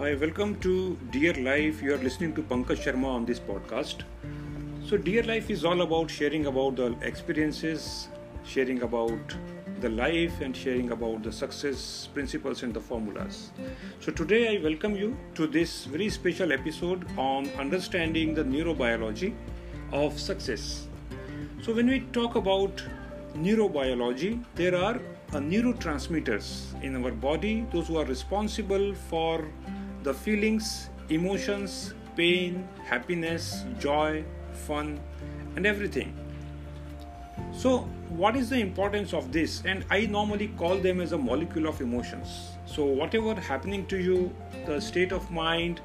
Hi, welcome to Dear Life. You are listening to Pankaj Sharma on this podcast. So, Dear Life is all about sharing about the experiences, sharing about the life, and sharing about the success principles and the formulas. So, today I welcome you to this very special episode on understanding the neurobiology of success. So, when we talk about neurobiology, there are uh, neurotransmitters in our body, those who are responsible for the feelings, emotions, pain, happiness, joy, fun, and everything. So, what is the importance of this? And I normally call them as a molecule of emotions. So, whatever happening to you, the state of mind,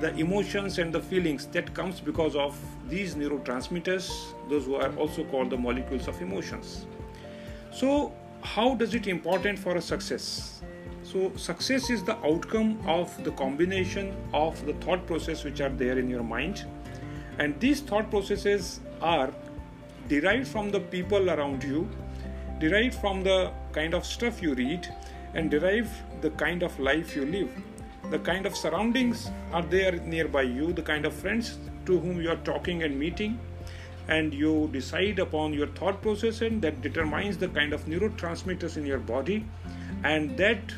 the emotions and the feelings that comes because of these neurotransmitters, those who are also called the molecules of emotions. So, how does it important for a success? So, success is the outcome of the combination of the thought process which are there in your mind, and these thought processes are derived from the people around you, derived from the kind of stuff you read, and derive the kind of life you live. The kind of surroundings are there nearby you, the kind of friends to whom you are talking and meeting, and you decide upon your thought process, and that determines the kind of neurotransmitters in your body, and that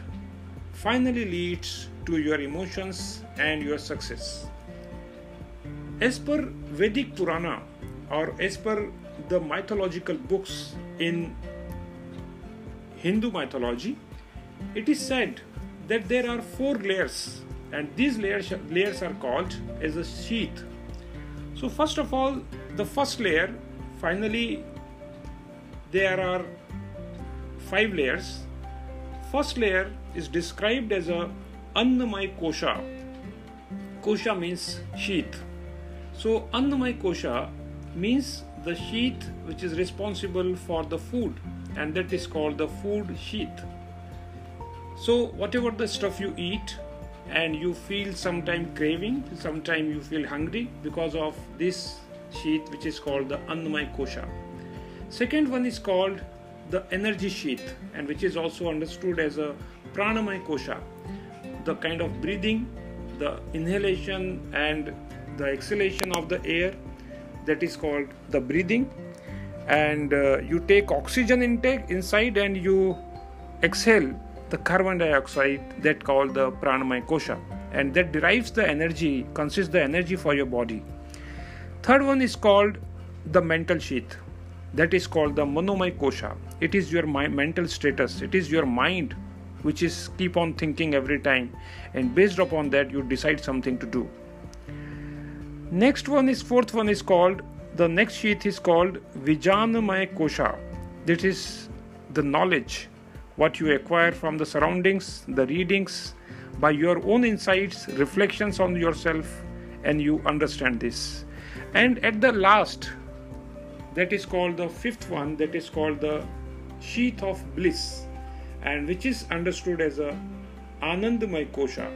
finally leads to your emotions and your success. As per Vedic Purana or as per the mythological books in Hindu mythology, it is said that there are four layers and these layers, layers are called as a sheath. So, first of all, the first layer, finally, there are five layers. First layer is described as a Annamay Kosha. Kosha means sheath. So Annamay Kosha means the sheath which is responsible for the food and that is called the food sheath. So whatever the stuff you eat and you feel sometime craving, sometime you feel hungry because of this sheath which is called the Annamay Kosha. Second one is called the energy sheath and which is also understood as a pranamaya kosha. The kind of breathing the inhalation and the exhalation of the air that is called the breathing. And uh, you take oxygen intake inside and you exhale the carbon dioxide that called the pranamaya kosha. And that derives the energy consists the energy for your body. Third one is called the mental sheath that is called the manomaya kosha it is your mental status. It is your mind which is keep on thinking every time. And based upon that you decide something to do. Next one is fourth one is called the next sheath is called vijanamaya kosha that is the knowledge what you acquire from the surroundings the readings by your own insights reflections on yourself and you understand this. And at the last that is called the fifth one that is called the sheath of bliss and which is understood as a anandamay kosha.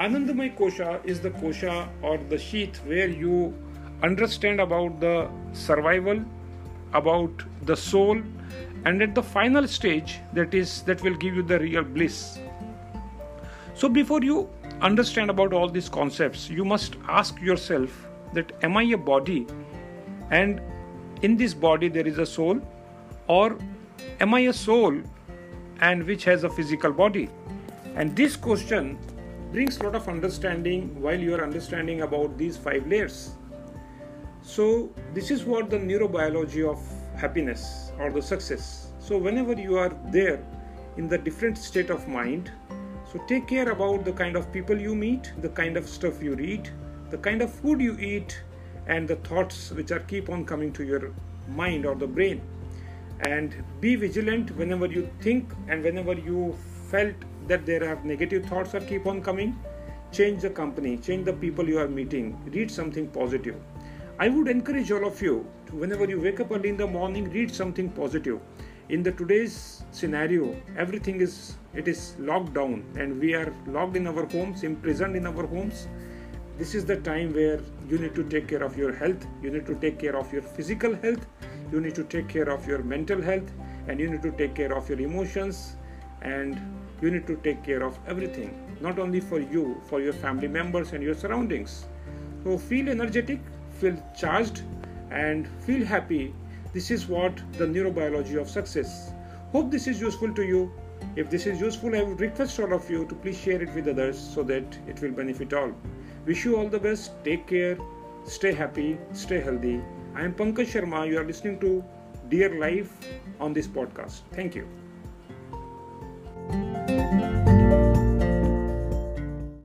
Anandamay kosha is the kosha or the sheath where you understand about the survival about the soul and at the final stage that is that will give you the real bliss. So before you understand about all these concepts you must ask yourself that am i a body? And in this body there is a soul or am i a soul and which has a physical body? And this question brings a lot of understanding while you are understanding about these five layers. So this is what the neurobiology of happiness or the success. So whenever you are there in the different state of mind so take care about the kind of people you meet the kind of stuff you read the kind of food you eat and the thoughts which are keep on coming to your mind or the brain. And be vigilant whenever you think and whenever you felt that there are negative thoughts that keep on coming change the company change the people you are meeting read something positive. I would encourage all of you to whenever you wake up early in the morning read something positive. In the today's scenario everything is it is locked down and we are locked in our homes imprisoned in our homes this is the time where you need to take care of your health you need to take care of your physical health you need to take care of your mental health and you need to take care of your emotions and you need to take care of everything, not only for you, for your family members and your surroundings. So feel energetic, feel charged, and feel happy. This is what the neurobiology of success. Hope this is useful to you. If this is useful, I would request all of you to please share it with others so that it will benefit all. Wish you all the best. Take care. Stay happy. Stay healthy. I am Pankaj Sharma. You are listening to Dear Life on this podcast. Thank you.